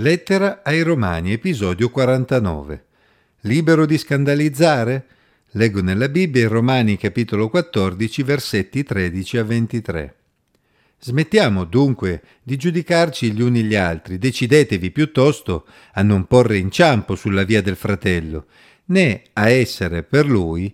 Lettera ai Romani, episodio 49. Libero di scandalizzare? Leggo nella Bibbia in Romani capitolo 14, versetti 13 a 23. Smettiamo dunque di giudicarci gli uni gli altri, decidetevi piuttosto a non porre inciampo sulla via del fratello, né a essere per lui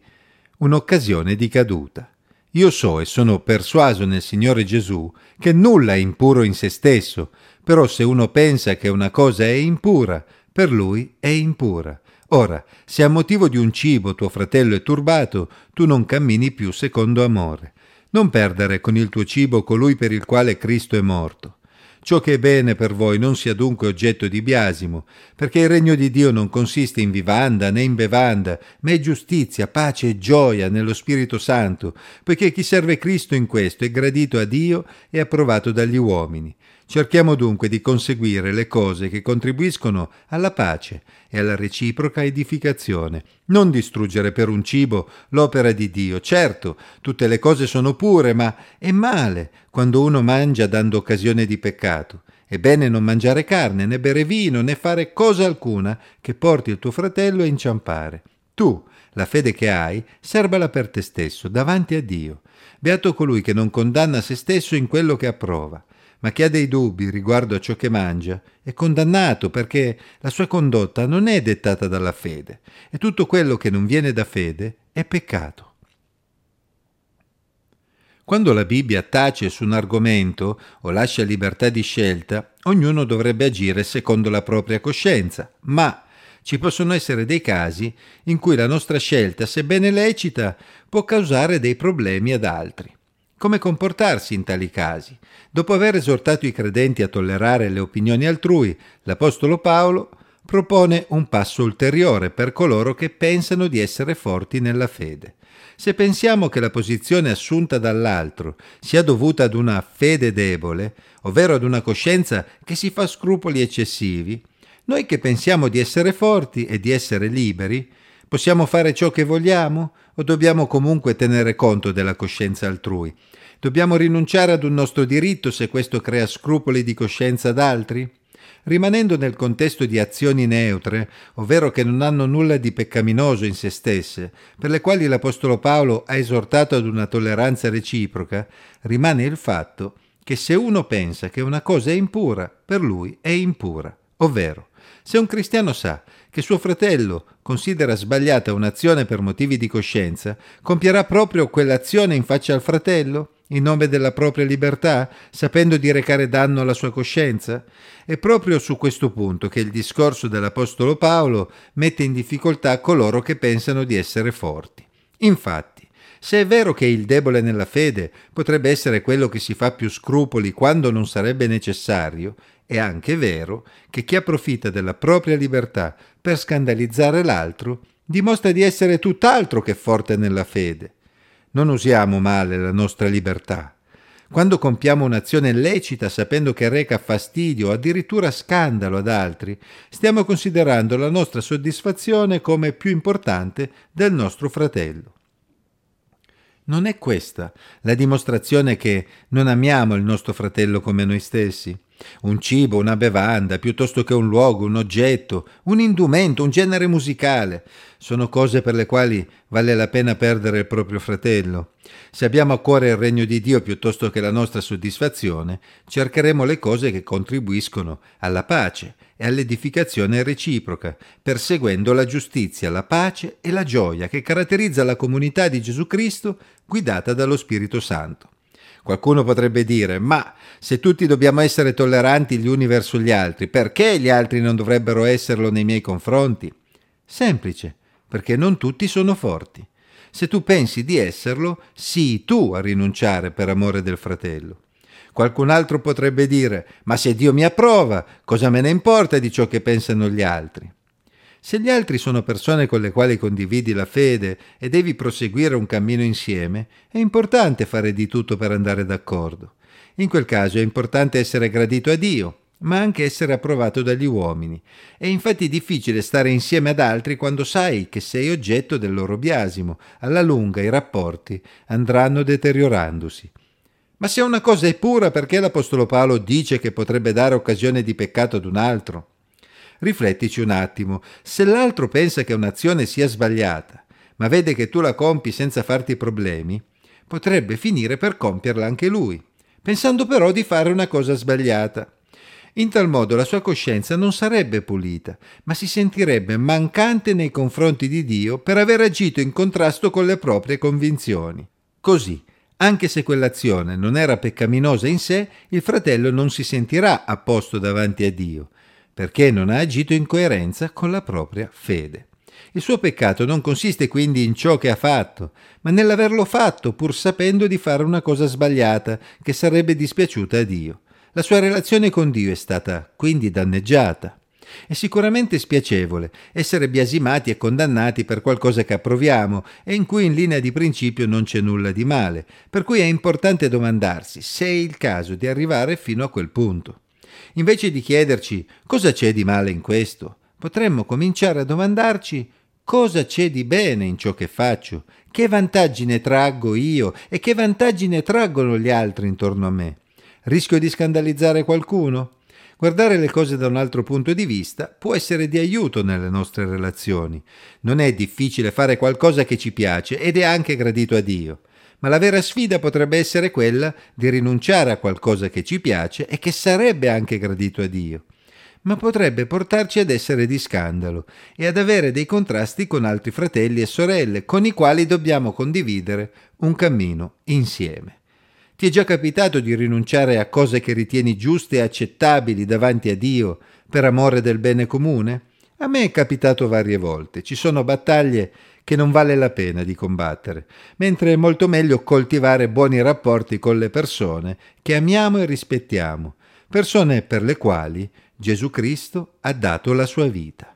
un'occasione di caduta. Io so e sono persuaso nel Signore Gesù che nulla è impuro in se stesso, però se uno pensa che una cosa è impura, per lui è impura. Ora, se a motivo di un cibo tuo fratello è turbato, tu non cammini più secondo amore. Non perdere con il tuo cibo colui per il quale Cristo è morto. Ciò che è bene per voi non sia dunque oggetto di biasimo, perché il regno di Dio non consiste in vivanda né in bevanda, ma è giustizia, pace e gioia nello Spirito Santo, poiché chi serve Cristo in questo è gradito a Dio e approvato dagli uomini. Cerchiamo dunque di conseguire le cose che contribuiscono alla pace e alla reciproca edificazione. Non distruggere per un cibo l'opera di Dio. Certo, tutte le cose sono pure, ma è male quando uno mangia dando occasione di peccato. È bene non mangiare carne, né bere vino, né fare cosa alcuna che porti il tuo fratello a inciampare. Tu, la fede che hai, serbala per te stesso, davanti a Dio. Beato colui che non condanna se stesso in quello che approva ma chi ha dei dubbi riguardo a ciò che mangia è condannato perché la sua condotta non è dettata dalla fede e tutto quello che non viene da fede è peccato. Quando la Bibbia tace su un argomento o lascia libertà di scelta, ognuno dovrebbe agire secondo la propria coscienza, ma ci possono essere dei casi in cui la nostra scelta, sebbene lecita, può causare dei problemi ad altri. Come comportarsi in tali casi? Dopo aver esortato i credenti a tollerare le opinioni altrui, l'Apostolo Paolo propone un passo ulteriore per coloro che pensano di essere forti nella fede. Se pensiamo che la posizione assunta dall'altro sia dovuta ad una fede debole, ovvero ad una coscienza che si fa scrupoli eccessivi, noi che pensiamo di essere forti e di essere liberi, possiamo fare ciò che vogliamo o dobbiamo comunque tenere conto della coscienza altrui? Dobbiamo rinunciare ad un nostro diritto se questo crea scrupoli di coscienza ad altri? Rimanendo nel contesto di azioni neutre, ovvero che non hanno nulla di peccaminoso in se stesse, per le quali l'Apostolo Paolo ha esortato ad una tolleranza reciproca, rimane il fatto che se uno pensa che una cosa è impura, per lui è impura, ovvero se un cristiano sa che suo fratello considera sbagliata un'azione per motivi di coscienza, compierà proprio quell'azione in faccia al fratello? in nome della propria libertà, sapendo di recare danno alla sua coscienza? È proprio su questo punto che il discorso dell'Apostolo Paolo mette in difficoltà coloro che pensano di essere forti. Infatti, se è vero che il debole nella fede potrebbe essere quello che si fa più scrupoli quando non sarebbe necessario, è anche vero che chi approfitta della propria libertà per scandalizzare l'altro dimostra di essere tutt'altro che forte nella fede. Non usiamo male la nostra libertà. Quando compiamo un'azione lecita sapendo che reca fastidio o addirittura scandalo ad altri, stiamo considerando la nostra soddisfazione come più importante del nostro fratello. Non è questa la dimostrazione che non amiamo il nostro fratello come noi stessi? Un cibo, una bevanda, piuttosto che un luogo, un oggetto, un indumento, un genere musicale, sono cose per le quali vale la pena perdere il proprio fratello. Se abbiamo a cuore il regno di Dio piuttosto che la nostra soddisfazione, cercheremo le cose che contribuiscono alla pace e all'edificazione reciproca, perseguendo la giustizia, la pace e la gioia che caratterizza la comunità di Gesù Cristo guidata dallo Spirito Santo. Qualcuno potrebbe dire, ma se tutti dobbiamo essere tolleranti gli uni verso gli altri, perché gli altri non dovrebbero esserlo nei miei confronti? Semplice, perché non tutti sono forti. Se tu pensi di esserlo, sii tu a rinunciare per amore del fratello. Qualcun altro potrebbe dire, ma se Dio mi approva, cosa me ne importa di ciò che pensano gli altri? Se gli altri sono persone con le quali condividi la fede e devi proseguire un cammino insieme, è importante fare di tutto per andare d'accordo. In quel caso è importante essere gradito a Dio, ma anche essere approvato dagli uomini. È infatti difficile stare insieme ad altri quando sai che sei oggetto del loro biasimo. Alla lunga i rapporti andranno deteriorandosi. Ma se una cosa è pura, perché l'Apostolo Paolo dice che potrebbe dare occasione di peccato ad un altro? Riflettici un attimo, se l'altro pensa che un'azione sia sbagliata, ma vede che tu la compi senza farti problemi, potrebbe finire per compierla anche lui, pensando però di fare una cosa sbagliata. In tal modo la sua coscienza non sarebbe pulita, ma si sentirebbe mancante nei confronti di Dio per aver agito in contrasto con le proprie convinzioni. Così, anche se quell'azione non era peccaminosa in sé, il fratello non si sentirà a posto davanti a Dio, perché non ha agito in coerenza con la propria fede. Il suo peccato non consiste quindi in ciò che ha fatto, ma nell'averlo fatto pur sapendo di fare una cosa sbagliata che sarebbe dispiaciuta a Dio. La sua relazione con Dio è stata quindi danneggiata. È sicuramente spiacevole essere biasimati e condannati per qualcosa che approviamo e in cui in linea di principio non c'è nulla di male, per cui è importante domandarsi se è il caso di arrivare fino a quel punto. Invece di chiederci cosa c'è di male in questo, potremmo cominciare a domandarci cosa c'è di bene in ciò che faccio, che vantaggi ne traggo io e che vantaggi ne traggono gli altri intorno a me. Rischio di scandalizzare qualcuno? Guardare le cose da un altro punto di vista può essere di aiuto nelle nostre relazioni. Non è difficile fare qualcosa che ci piace ed è anche gradito a Dio. Ma la vera sfida potrebbe essere quella di rinunciare a qualcosa che ci piace e che sarebbe anche gradito a Dio. Ma potrebbe portarci ad essere di scandalo e ad avere dei contrasti con altri fratelli e sorelle con i quali dobbiamo condividere un cammino insieme. Ti è già capitato di rinunciare a cose che ritieni giuste e accettabili davanti a Dio per amore del bene comune? A me è capitato varie volte. Ci sono battaglie che non vale la pena di combattere, mentre è molto meglio coltivare buoni rapporti con le persone che amiamo e rispettiamo, persone per le quali Gesù Cristo ha dato la sua vita.